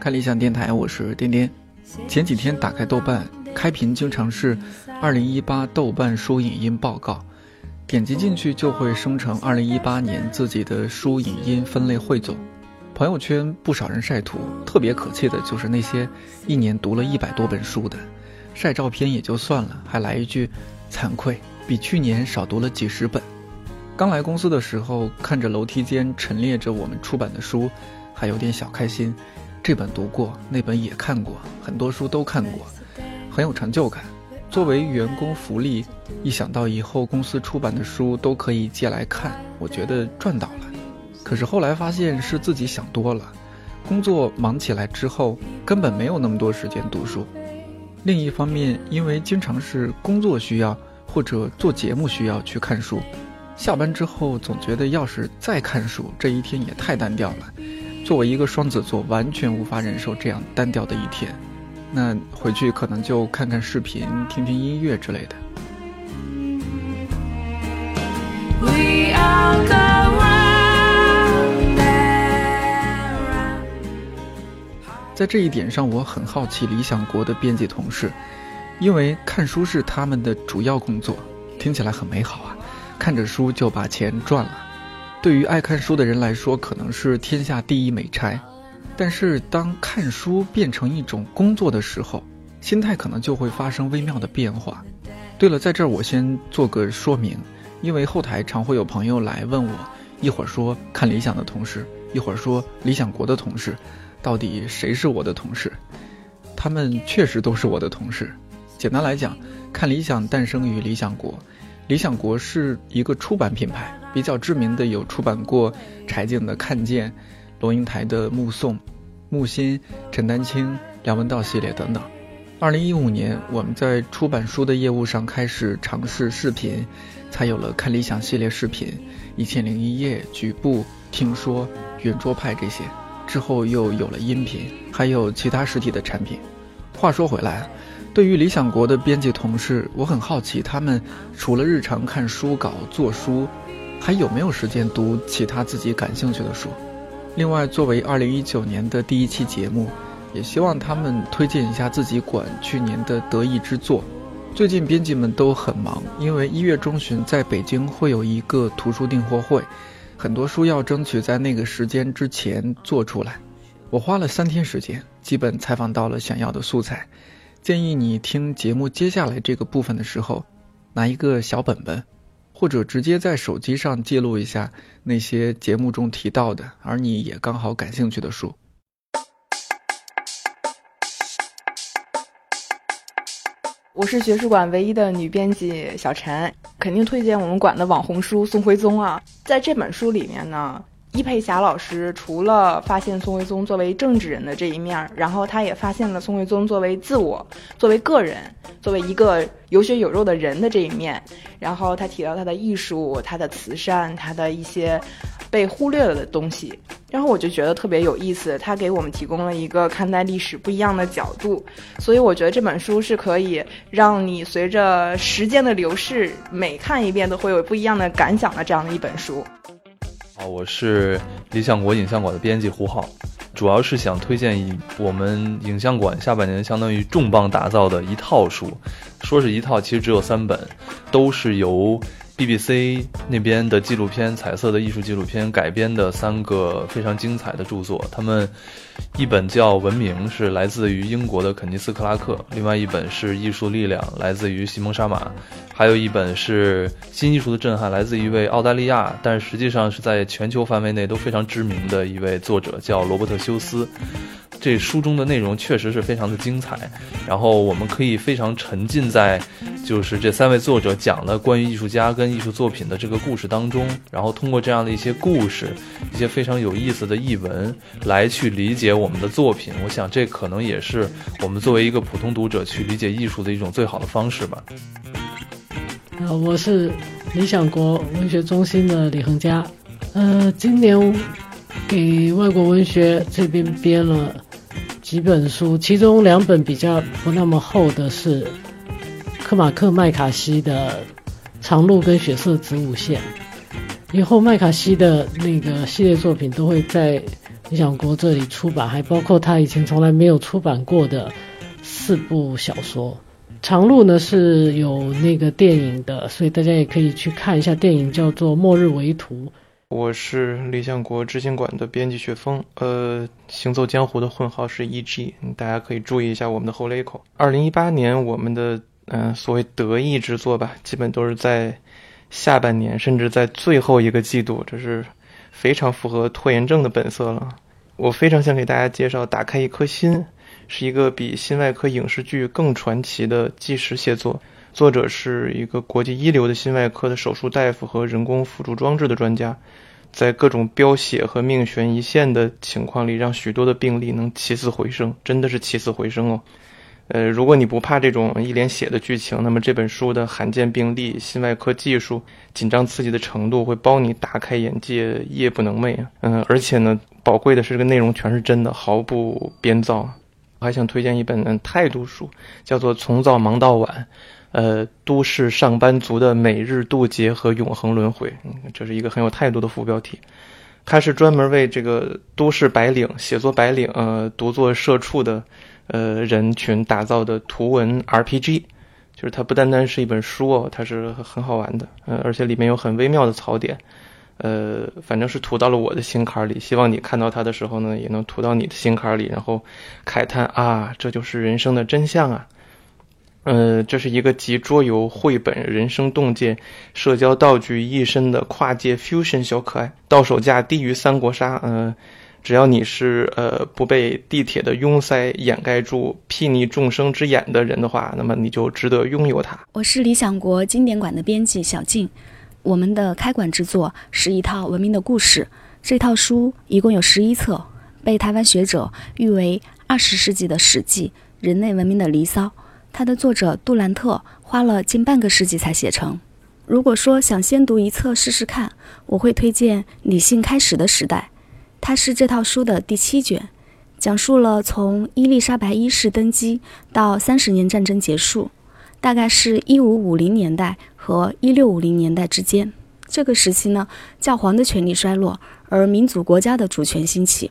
看理想电台，我是颠颠。前几天打开豆瓣，开屏经常是“二零一八豆瓣书影音报告”，点击进去就会生成二零一八年自己的书影音分类汇总。朋友圈不少人晒图，特别可气的就是那些一年读了一百多本书的，晒照片也就算了，还来一句“惭愧，比去年少读了几十本”。刚来公司的时候，看着楼梯间陈列着我们出版的书，还有点小开心。这本读过，那本也看过，很多书都看过，很有成就感。作为员工福利，一想到以后公司出版的书都可以借来看，我觉得赚到了。可是后来发现是自己想多了，工作忙起来之后，根本没有那么多时间读书。另一方面，因为经常是工作需要或者做节目需要去看书。下班之后总觉得，要是再看书，这一天也太单调了。作为一个双子座，完全无法忍受这样单调的一天。那回去可能就看看视频、听听音乐之类的。在这一点上，我很好奇理想国的编辑同事，因为看书是他们的主要工作，听起来很美好啊。看着书就把钱赚了，对于爱看书的人来说，可能是天下第一美差。但是当看书变成一种工作的时候，心态可能就会发生微妙的变化。对了，在这儿我先做个说明，因为后台常会有朋友来问我，一会儿说看理想的同事，一会儿说理想国的同事，到底谁是我的同事？他们确实都是我的同事。简单来讲，看理想诞生于理想国。理想国是一个出版品牌，比较知名的有出版过柴静的《看见》、龙应台的《目送》、木心、陈丹青、梁文道系列等等。二零一五年，我们在出版书的业务上开始尝试视频，才有了看理想系列视频、一千零一夜、局部、听说、圆桌派这些。之后又有了音频，还有其他实体的产品。话说回来。对于理想国的编辑同事，我很好奇，他们除了日常看书稿、做书，还有没有时间读其他自己感兴趣的书？另外，作为二零一九年的第一期节目，也希望他们推荐一下自己馆去年的得意之作。最近编辑们都很忙，因为一月中旬在北京会有一个图书订货会，很多书要争取在那个时间之前做出来。我花了三天时间，基本采访到了想要的素材。建议你听节目接下来这个部分的时候，拿一个小本本，或者直接在手机上记录一下那些节目中提到的，而你也刚好感兴趣的书。我是学术馆唯一的女编辑小陈，肯定推荐我们馆的网红书宋徽宗啊，在这本书里面呢。伊佩霞老师除了发现宋徽宗作为政治人的这一面，然后他也发现了宋徽宗作为自我、作为个人、作为一个有血有肉的人的这一面。然后他提到他的艺术、他的慈善、他的一些被忽略了的东西。然后我就觉得特别有意思，他给我们提供了一个看待历史不一样的角度。所以我觉得这本书是可以让你随着时间的流逝，每看一遍都会有不一样的感想的这样的一本书。我是理想国影像馆的编辑胡浩，主要是想推荐一我们影像馆下半年相当于重磅打造的一套书，说是一套，其实只有三本，都是由 BBC 那边的纪录片、彩色的艺术纪录片改编的三个非常精彩的著作，他们。一本叫《文明》，是来自于英国的肯尼斯·克拉克；另外一本是《艺术力量》，来自于西蒙·沙马；还有一本是《新艺术的震撼》，来自一位澳大利亚，但实际上是在全球范围内都非常知名的一位作者，叫罗伯特·休斯。这书中的内容确实是非常的精彩，然后我们可以非常沉浸在，就是这三位作者讲了关于艺术家跟艺术作品的这个故事当中，然后通过这样的一些故事，一些非常有意思的译文来去理解我们的作品。我想这可能也是我们作为一个普通读者去理解艺术的一种最好的方式吧。啊，我是理想国文学中心的李恒佳，呃，今年给外国文学这边编了。几本书，其中两本比较不那么厚的是克马克麦卡锡的《长路》跟《血色子午线》，以后麦卡锡的那个系列作品都会在理想国这里出版，还包括他以前从来没有出版过的四部小说。长路呢是有那个电影的，所以大家也可以去看一下电影，叫做《末日围图》。我是理想国知行馆的编辑雪峰，呃，行走江湖的混号是 E.G，大家可以注意一下我们的后雷口。二零一八年我们的嗯、所谓得意之作吧，基本都是在下半年，甚至在最后一个季度，这是非常符合拖延症的本色了。我非常想给大家介绍《打开一颗心》，是一个比新外科影视剧更传奇的纪实写作。作者是一个国际一流的心外科的手术大夫和人工辅助装置的专家，在各种飙血和命悬一线的情况里，让许多的病例能起死回生，真的是起死回生哦。呃，如果你不怕这种一脸血的剧情，那么这本书的罕见病例、心外科技术、紧张刺激的程度会包你大开眼界，夜不能寐。嗯，而且呢，宝贵的是这个内容全是真的，毫不编造。我还想推荐一本态度书，叫做《从早忙到晚》。呃，都市上班族的每日渡劫和永恒轮回，嗯，这是一个很有态度的副标题。它是专门为这个都市白领、写作白领、呃，独作社畜的呃人群打造的图文 RPG。就是它不单单是一本书哦，它是很好玩的，呃，而且里面有很微妙的槽点。呃，反正是涂到了我的心坎里。希望你看到它的时候呢，也能涂到你的心坎里，然后慨叹啊，这就是人生的真相啊。呃，这是一个集桌游、绘本、人生洞见、社交道具一身的跨界 fusion 小可爱，到手价低于三国杀。呃，只要你是呃不被地铁的拥塞掩盖住睥睨众生之眼的人的话，那么你就值得拥有它。我是理想国经典馆的编辑小静，我们的开馆之作是一套文明的故事。这套书一共有十一册，被台湾学者誉为二十世纪的史记，人类文明的离骚。它的作者杜兰特花了近半个世纪才写成。如果说想先读一册试试看，我会推荐《理性开始的时代》，它是这套书的第七卷，讲述了从伊丽莎白一世登基到三十年战争结束，大概是一五五零年代和一六五零年代之间。这个时期呢，教皇的权力衰落，而民族国家的主权兴起，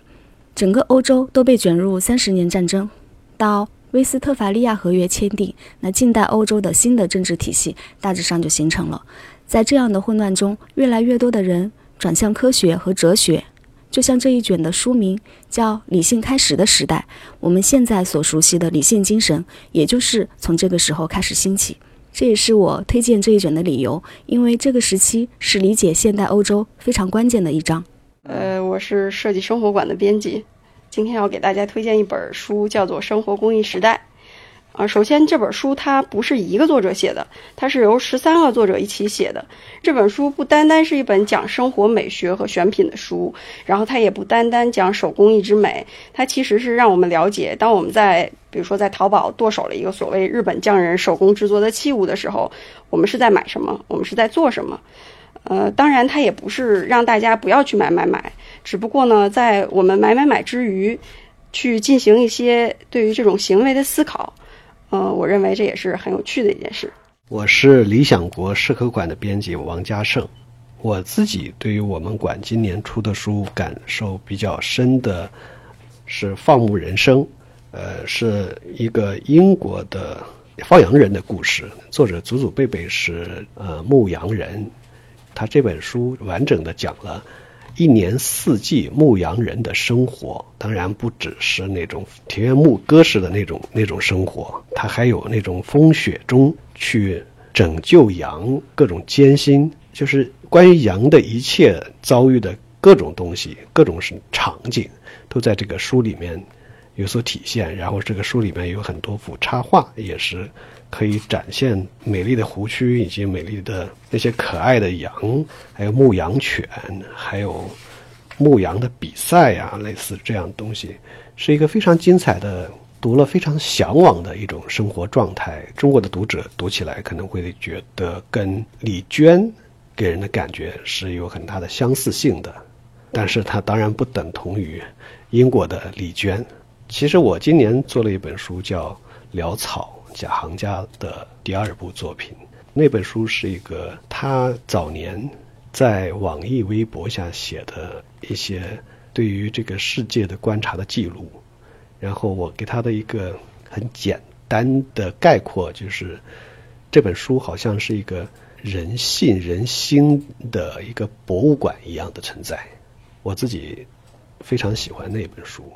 整个欧洲都被卷入三十年战争，到。威斯特伐利亚合约签订，那近代欧洲的新的政治体系大致上就形成了。在这样的混乱中，越来越多的人转向科学和哲学，就像这一卷的书名叫《理性开始的时代》。我们现在所熟悉的理性精神，也就是从这个时候开始兴起。这也是我推荐这一卷的理由，因为这个时期是理解现代欧洲非常关键的一章。呃，我是设计生活馆的编辑。今天要给大家推荐一本书，叫做《生活工艺时代》。啊，首先这本书它不是一个作者写的，它是由十三个作者一起写的。这本书不单单是一本讲生活美学和选品的书，然后它也不单单讲手工艺之美，它其实是让我们了解，当我们在比如说在淘宝剁手了一个所谓日本匠人手工制作的器物的时候，我们是在买什么，我们是在做什么。呃，当然它也不是让大家不要去买买买。只不过呢，在我们买买买之余，去进行一些对于这种行为的思考，呃，我认为这也是很有趣的一件事。我是理想国社科馆的编辑王家胜，我自己对于我们馆今年出的书感受比较深的是《放牧人生》，呃，是一个英国的放羊人的故事，作者祖祖辈辈是呃牧羊人，他这本书完整的讲了。一年四季牧羊人的生活，当然不只是那种田园牧歌式的那种那种生活，他还有那种风雪中去拯救羊各种艰辛，就是关于羊的一切遭遇的各种东西、各种场景，都在这个书里面有所体现。然后这个书里面有很多幅插画，也是。可以展现美丽的湖区以及美丽的那些可爱的羊，还有牧羊犬，还有牧羊的比赛呀，类似这样东西，是一个非常精彩的，读了非常向往的一种生活状态。中国的读者读起来可能会觉得跟李娟给人的感觉是有很大的相似性的，但是它当然不等同于英国的李娟。其实我今年做了一本书叫《潦草》。贾行家的第二部作品，那本书是一个他早年在网易微博下写的一些对于这个世界的观察的记录。然后我给他的一个很简单的概括就是，这本书好像是一个人性人心的一个博物馆一样的存在。我自己非常喜欢那本书。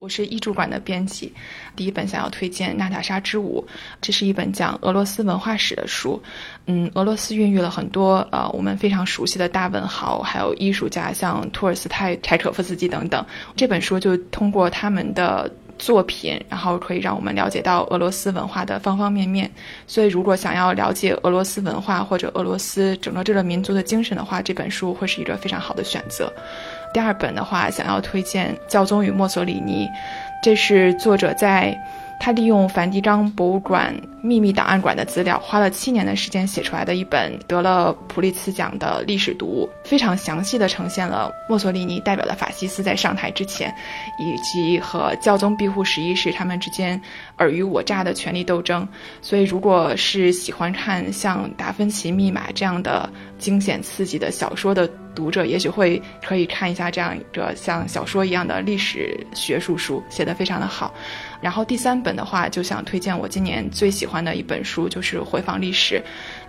我是译著馆的编辑，第一本想要推荐《娜塔莎之舞》，这是一本讲俄罗斯文化史的书。嗯，俄罗斯孕育了很多呃我们非常熟悉的大文豪，还有艺术家，像托尔斯泰、柴可夫斯基等等。这本书就通过他们的作品，然后可以让我们了解到俄罗斯文化的方方面面。所以，如果想要了解俄罗斯文化或者俄罗斯整个这个民族的精神的话，这本书会是一个非常好的选择。第二本的话，想要推荐《教宗与墨索里尼》，这是作者在。他利用梵蒂冈博物馆秘密档案馆的资料，花了七年的时间写出来的一本得了普利兹奖的历史读物，非常详细的呈现了墨索里尼代表的法西斯在上台之前，以及和教宗庇护十一世他们之间尔虞我诈的权力斗争。所以，如果是喜欢看像《达芬奇密码》这样的惊险刺激的小说的读者，也许会可以看一下这样一个像小说一样的历史学术书，写得非常的好。然后第三本的话，就想推荐我今年最喜欢的一本书，就是《回访历史》。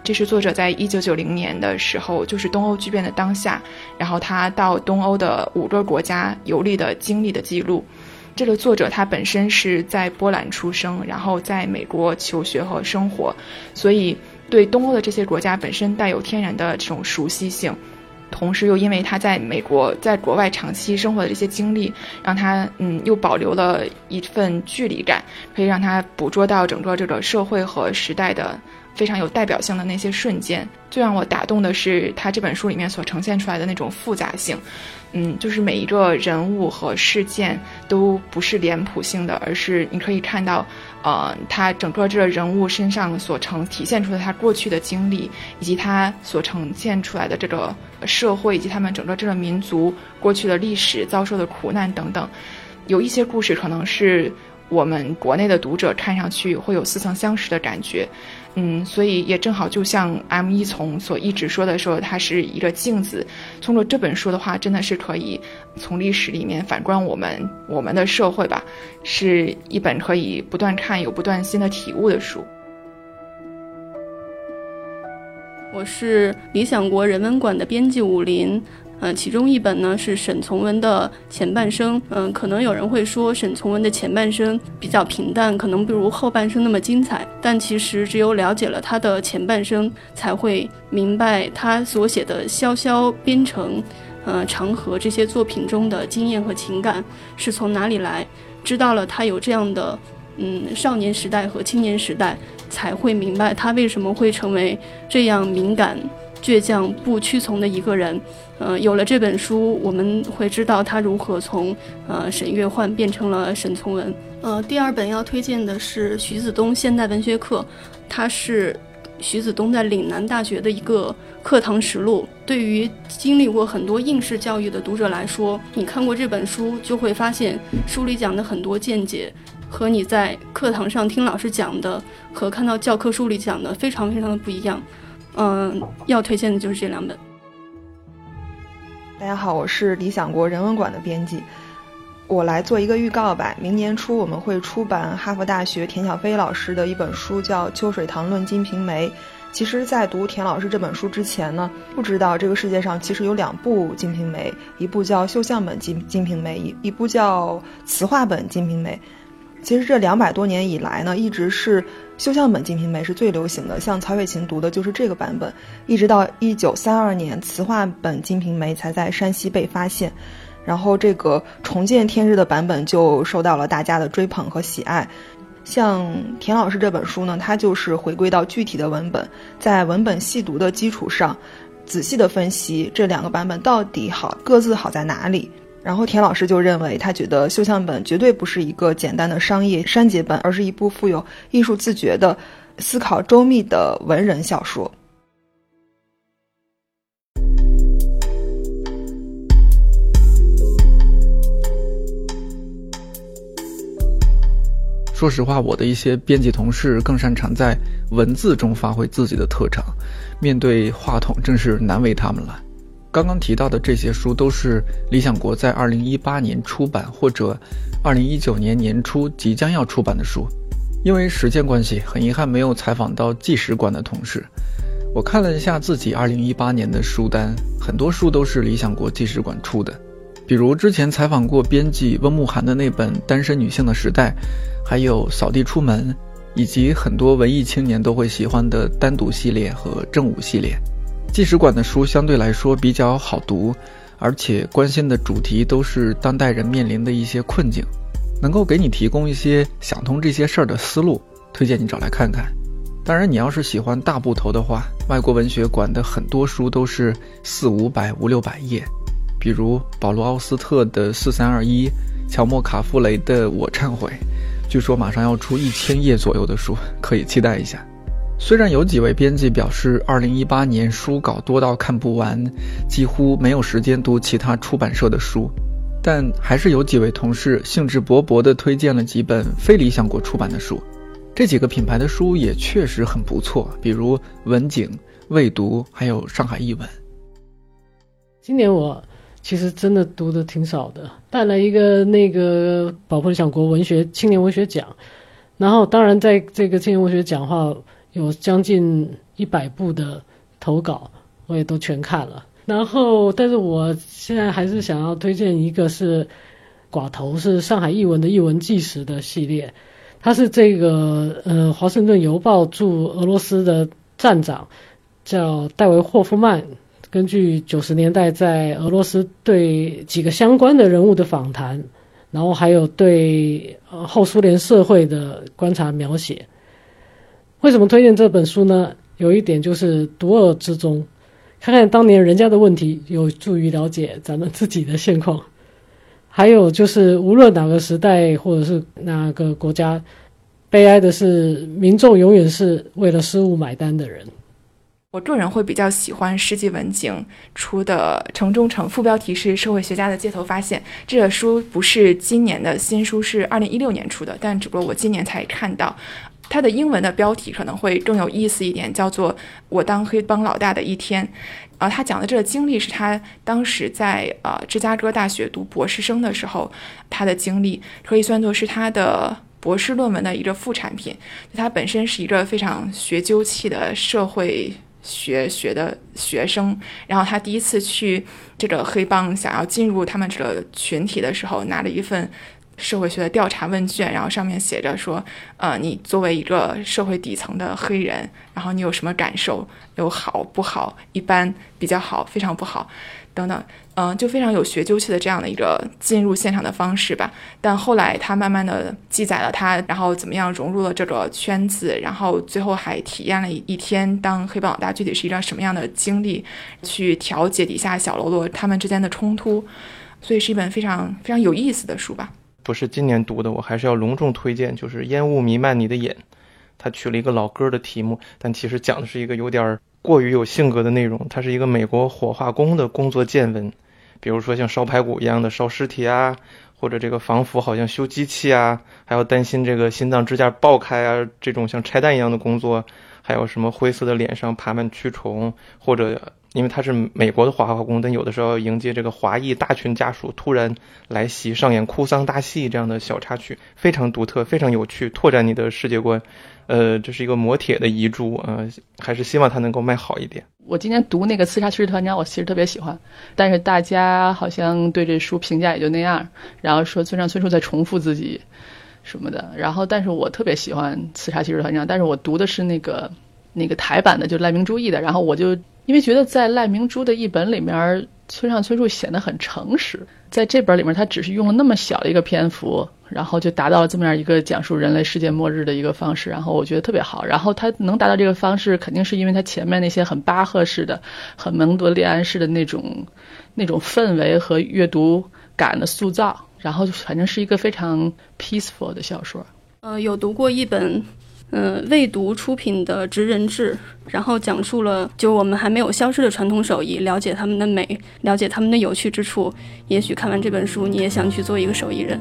这是作者在一九九零年的时候，就是东欧剧变的当下，然后他到东欧的五个国家游历的经历的记录。这个作者他本身是在波兰出生，然后在美国求学和生活，所以对东欧的这些国家本身带有天然的这种熟悉性。同时，又因为他在美国在国外长期生活的这些经历，让他嗯又保留了一份距离感，可以让他捕捉到整个这个社会和时代的非常有代表性的那些瞬间。最让我打动的是他这本书里面所呈现出来的那种复杂性。嗯，就是每一个人物和事件都不是脸谱性的，而是你可以看到，呃，他整个这个人物身上所呈体现出的他过去的经历，以及他所呈现出来的这个社会，以及他们整个这个民族过去的历史遭受的苦难等等。有一些故事可能是我们国内的读者看上去会有似曾相识的感觉。嗯，所以也正好就像 M 一从所一直说的说，它是一个镜子。通过这本书的话，真的是可以从历史里面反观我们我们的社会吧，是一本可以不断看有不断新的体悟的书。我是理想国人文馆的编辑武林。呃，其中一本呢是沈从文的前半生。嗯，可能有人会说沈从文的前半生比较平淡，可能不如后半生那么精彩。但其实只有了解了他的前半生，才会明白他所写的《潇潇边城》、呃《长河》这些作品中的经验和情感是从哪里来。知道了他有这样的嗯少年时代和青年时代，才会明白他为什么会成为这样敏感。倔强不屈从的一个人，呃，有了这本书，我们会知道他如何从呃沈月焕变成了沈从文。呃，第二本要推荐的是徐子东现代文学课，它是徐子东在岭南大学的一个课堂实录。对于经历过很多应试教育的读者来说，你看过这本书，就会发现书里讲的很多见解和你在课堂上听老师讲的和看到教科书里讲的非常非常的不一样。嗯，要推荐的就是这两本。大家好，我是理想国人文馆的编辑，我来做一个预告吧。明年初我们会出版哈佛大学田小飞老师的一本书，叫《秋水堂论金瓶梅》。其实，在读田老师这本书之前呢，不知道这个世界上其实有两部《金瓶梅》，一部叫绣像本《金金瓶梅》，一一部叫词话本《金瓶梅》。其实这两百多年以来呢，一直是绣像本《金瓶梅》是最流行的。像曹雪芹读的就是这个版本，一直到一九三二年词话本《金瓶梅》才在山西被发现，然后这个重见天日的版本就受到了大家的追捧和喜爱。像田老师这本书呢，它就是回归到具体的文本，在文本细读的基础上，仔细的分析这两个版本到底好各自好在哪里。然后田老师就认为，他觉得绣像本绝对不是一个简单的商业删节本，而是一部富有艺术自觉的、思考周密的文人小说。说实话，我的一些编辑同事更擅长在文字中发挥自己的特长，面对话筒真是难为他们了。刚刚提到的这些书都是理想国在2018年出版或者2019年年初即将要出版的书。因为时间关系，很遗憾没有采访到纪实馆的同事。我看了一下自己2018年的书单，很多书都是理想国纪实馆出的，比如之前采访过编辑温慕寒的那本《单身女性的时代》，还有《扫地出门》，以及很多文艺青年都会喜欢的单独系列和正午系列。纪实馆的书相对来说比较好读，而且关心的主题都是当代人面临的一些困境，能够给你提供一些想通这些事儿的思路，推荐你找来看看。当然，你要是喜欢大部头的话，外国文学馆的很多书都是四五百、五六百页，比如保罗·奥斯特的《四三二一》，乔莫·卡夫雷的《我忏悔》，据说马上要出一千页左右的书，可以期待一下。虽然有几位编辑表示，二零一八年书稿多到看不完，几乎没有时间读其他出版社的书，但还是有几位同事兴致勃勃地推荐了几本非理想国出版的书。这几个品牌的书也确实很不错，比如文景、未读，还有上海译文。今年我其实真的读的挺少的，带了一个那个宝珀理想国文学青年文学奖，然后当然在这个青年文学奖话有将近一百部的投稿，我也都全看了。然后，但是我现在还是想要推荐一个是寡头，是上海译文的译文纪实的系列。他是这个呃，《华盛顿邮报》驻俄罗斯的站长，叫戴维霍夫曼。根据九十年代在俄罗斯对几个相关的人物的访谈，然后还有对后苏联社会的观察描写。为什么推荐这本书呢？有一点就是独尔之中，看看当年人家的问题，有助于了解咱们自己的现况。还有就是，无论哪个时代或者是哪个国家，悲哀的是，民众永远是为了失误买单的人。我个人会比较喜欢世纪文景出的《城中城》，副标题是“社会学家的街头发现”。这本书不是今年的新书，是二零一六年出的，但只不过我今年才看到。它的英文的标题可能会更有意思一点，叫做《我当黑帮老大的一天》。啊，他讲的这个经历是他当时在呃芝加哥大学读博士生的时候，他的经历可以算作是他的博士论文的一个副产品。他本身是一个非常学究气的社会学学的学生，然后他第一次去这个黑帮想要进入他们这个群体的时候，拿了一份。社会学的调查问卷，然后上面写着说，呃，你作为一个社会底层的黑人，然后你有什么感受？有好不好？一般、比较好、非常不好，等等，嗯，就非常有学究气的这样的一个进入现场的方式吧。但后来他慢慢的记载了他，然后怎么样融入了这个圈子，然后最后还体验了一天当黑帮老大具体是一段什么样的经历，去调解底下小喽啰他们之间的冲突，所以是一本非常非常有意思的书吧。不是今年读的，我还是要隆重推荐，就是《烟雾弥漫你的眼》，他取了一个老歌的题目，但其实讲的是一个有点过于有性格的内容。它是一个美国火化工的工作见闻，比如说像烧排骨一样的烧尸体啊，或者这个防腐好像修机器啊，还要担心这个心脏支架爆开啊，这种像拆弹一样的工作，还有什么灰色的脸上爬满蛆虫，或者。因为他是美国的华化工，但有的时候迎接这个华裔大群家属突然来袭，上演哭丧大戏这样的小插曲，非常独特，非常有趣，拓展你的世界观。呃，这是一个磨铁的遗珠啊，还是希望它能够卖好一点。我今天读那个《刺杀骑士团长》，我其实特别喜欢，但是大家好像对这书评价也就那样，然后说村上春树在重复自己什么的。然后，但是我特别喜欢《刺杀骑士团长》，但是我读的是那个那个台版的，就是赖明珠译的，然后我就。因为觉得在赖明珠的译本里面，村上春树显得很诚实，在这本里面他只是用了那么小的一个篇幅，然后就达到了这么样一个讲述人类世界末日的一个方式，然后我觉得特别好。然后他能达到这个方式，肯定是因为他前面那些很巴赫式的、很蒙德利安式的那种那种氛围和阅读感的塑造，然后反正是一个非常 peaceful 的小说。呃，有读过一本。嗯，未读出品的《职人志》，然后讲述了就我们还没有消失的传统手艺，了解他们的美，了解他们的有趣之处。也许看完这本书，你也想去做一个手艺人。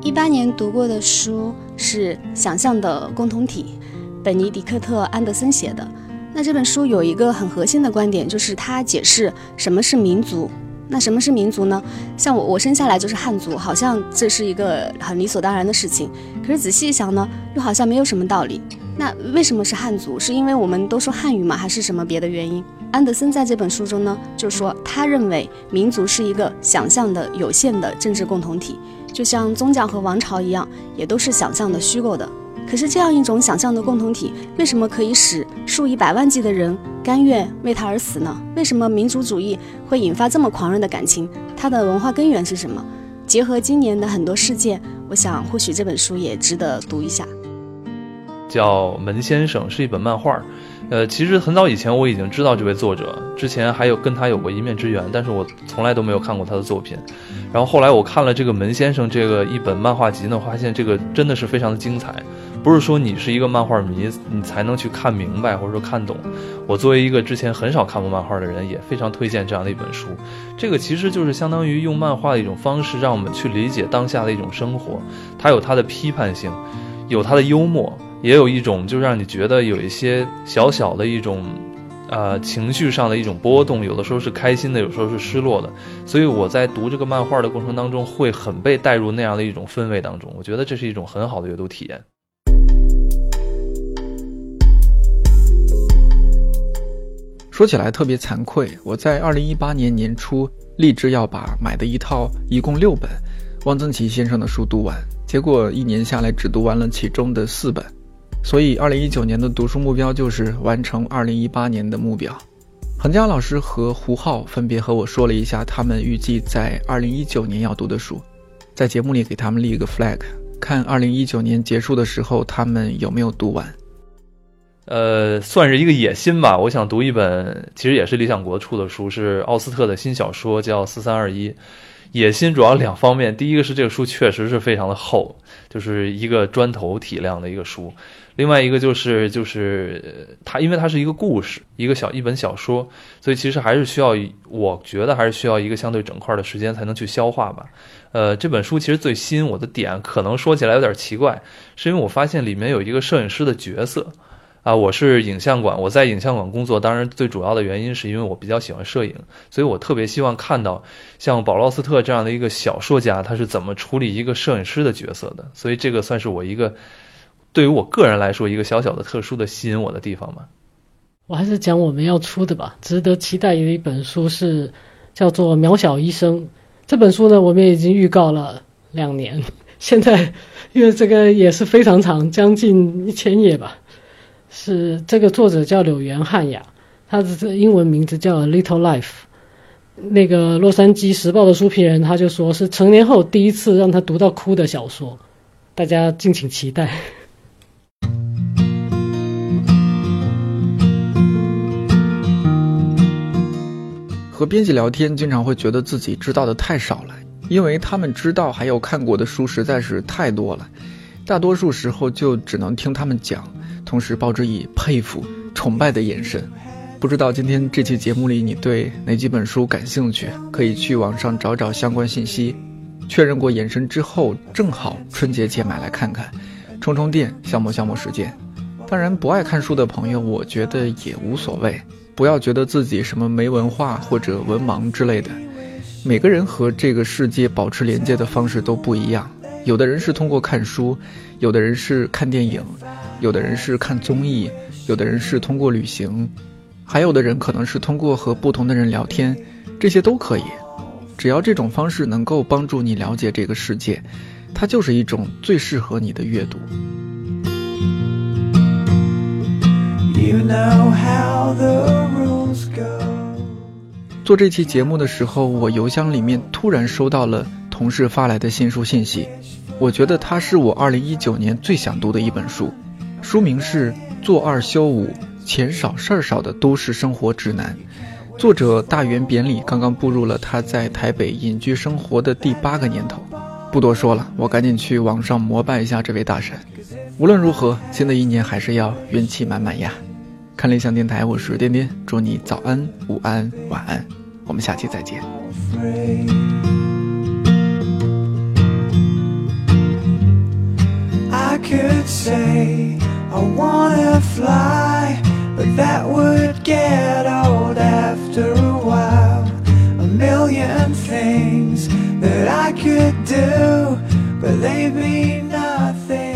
一八年读过的书是《想象的共同体》，本尼迪克特·安德森写的。那这本书有一个很核心的观点，就是它解释什么是民族。那什么是民族呢？像我，我生下来就是汉族，好像这是一个很理所当然的事情。可是仔细一想呢，又好像没有什么道理。那为什么是汉族？是因为我们都说汉语吗？还是什么别的原因？安德森在这本书中呢，就说他认为民族是一个想象的有限的政治共同体，就像宗教和王朝一样，也都是想象的虚构的。可是这样一种想象的共同体，为什么可以使数以百万计的人甘愿为他而死呢？为什么民族主义会引发这么狂热的感情？它的文化根源是什么？结合今年的很多事件，我想或许这本书也值得读一下。叫《门先生》，是一本漫画。呃，其实很早以前我已经知道这位作者，之前还有跟他有过一面之缘，但是我从来都没有看过他的作品。然后后来我看了这个《门先生》这个一本漫画集呢，发现这个真的是非常的精彩。不是说你是一个漫画迷，你才能去看明白或者说看懂。我作为一个之前很少看过漫画的人，也非常推荐这样的一本书。这个其实就是相当于用漫画的一种方式，让我们去理解当下的一种生活。它有它的批判性，有它的幽默，也有一种就让你觉得有一些小小的一种，呃，情绪上的一种波动。有的时候是开心的，有时候是失落的。所以我在读这个漫画的过程当中，会很被带入那样的一种氛围当中。我觉得这是一种很好的阅读体验。说起来特别惭愧，我在二零一八年年初立志要把买的一套一共六本汪曾祺先生的书读完，结果一年下来只读完了其中的四本，所以二零一九年的读书目标就是完成二零一八年的目标。恒佳老师和胡浩分别和我说了一下他们预计在二零一九年要读的书，在节目里给他们立一个 flag，看二零一九年结束的时候他们有没有读完。呃，算是一个野心吧。我想读一本，其实也是理想国出的书，是奥斯特的新小说，叫《四三二一》。野心主要两方面，第一个是这个书确实是非常的厚，就是一个砖头体量的一个书；另外一个就是就是它，因为它是一个故事，一个小一本小说，所以其实还是需要，我觉得还是需要一个相对整块的时间才能去消化吧。呃，这本书其实最吸引我的点，可能说起来有点奇怪，是因为我发现里面有一个摄影师的角色。啊，我是影像馆，我在影像馆工作。当然，最主要的原因是因为我比较喜欢摄影，所以我特别希望看到像保罗斯特这样的一个小说家，他是怎么处理一个摄影师的角色的。所以这个算是我一个对于我个人来说一个小小的特殊的吸引我的地方吧。我还是讲我们要出的吧，值得期待的一本书是叫做《渺小医生》这本书呢，我们已经预告了两年，现在因为这个也是非常长，将近一千页吧。是这个作者叫柳原汉雅，他的英文名字叫 Little Life。那个洛杉矶时报的书评人他就说是成年后第一次让他读到哭的小说，大家敬请期待。和编辑聊天，经常会觉得自己知道的太少了，因为他们知道还有看过的书实在是太多了，大多数时候就只能听他们讲。同时抱着以佩服、崇拜的眼神，不知道今天这期节目里你对哪几本书感兴趣？可以去网上找找相关信息，确认过眼神之后，正好春节前买来看看，充充电，消磨消磨时间。当然，不爱看书的朋友，我觉得也无所谓，不要觉得自己什么没文化或者文盲之类的。每个人和这个世界保持连接的方式都不一样，有的人是通过看书，有的人是看电影。有的人是看综艺，有的人是通过旅行，还有的人可能是通过和不同的人聊天，这些都可以。只要这种方式能够帮助你了解这个世界，它就是一种最适合你的阅读。You know how the rules go 做这期节目的时候，我邮箱里面突然收到了同事发来的新书信息，我觉得它是我二零一九年最想读的一本书。书名是《做二休五，钱少事儿少的都市生活指南》，作者大原扁里刚刚步入了他在台北隐居生活的第八个年头。不多说了，我赶紧去网上膜拜一下这位大神。无论如何，新的一年还是要元气满满呀！看理想电台，我是颠颠，祝你早安、午安、晚安，我们下期再见。I could say I wanna fly but that would get old after a while. A million things that I could do, but they'd be nice.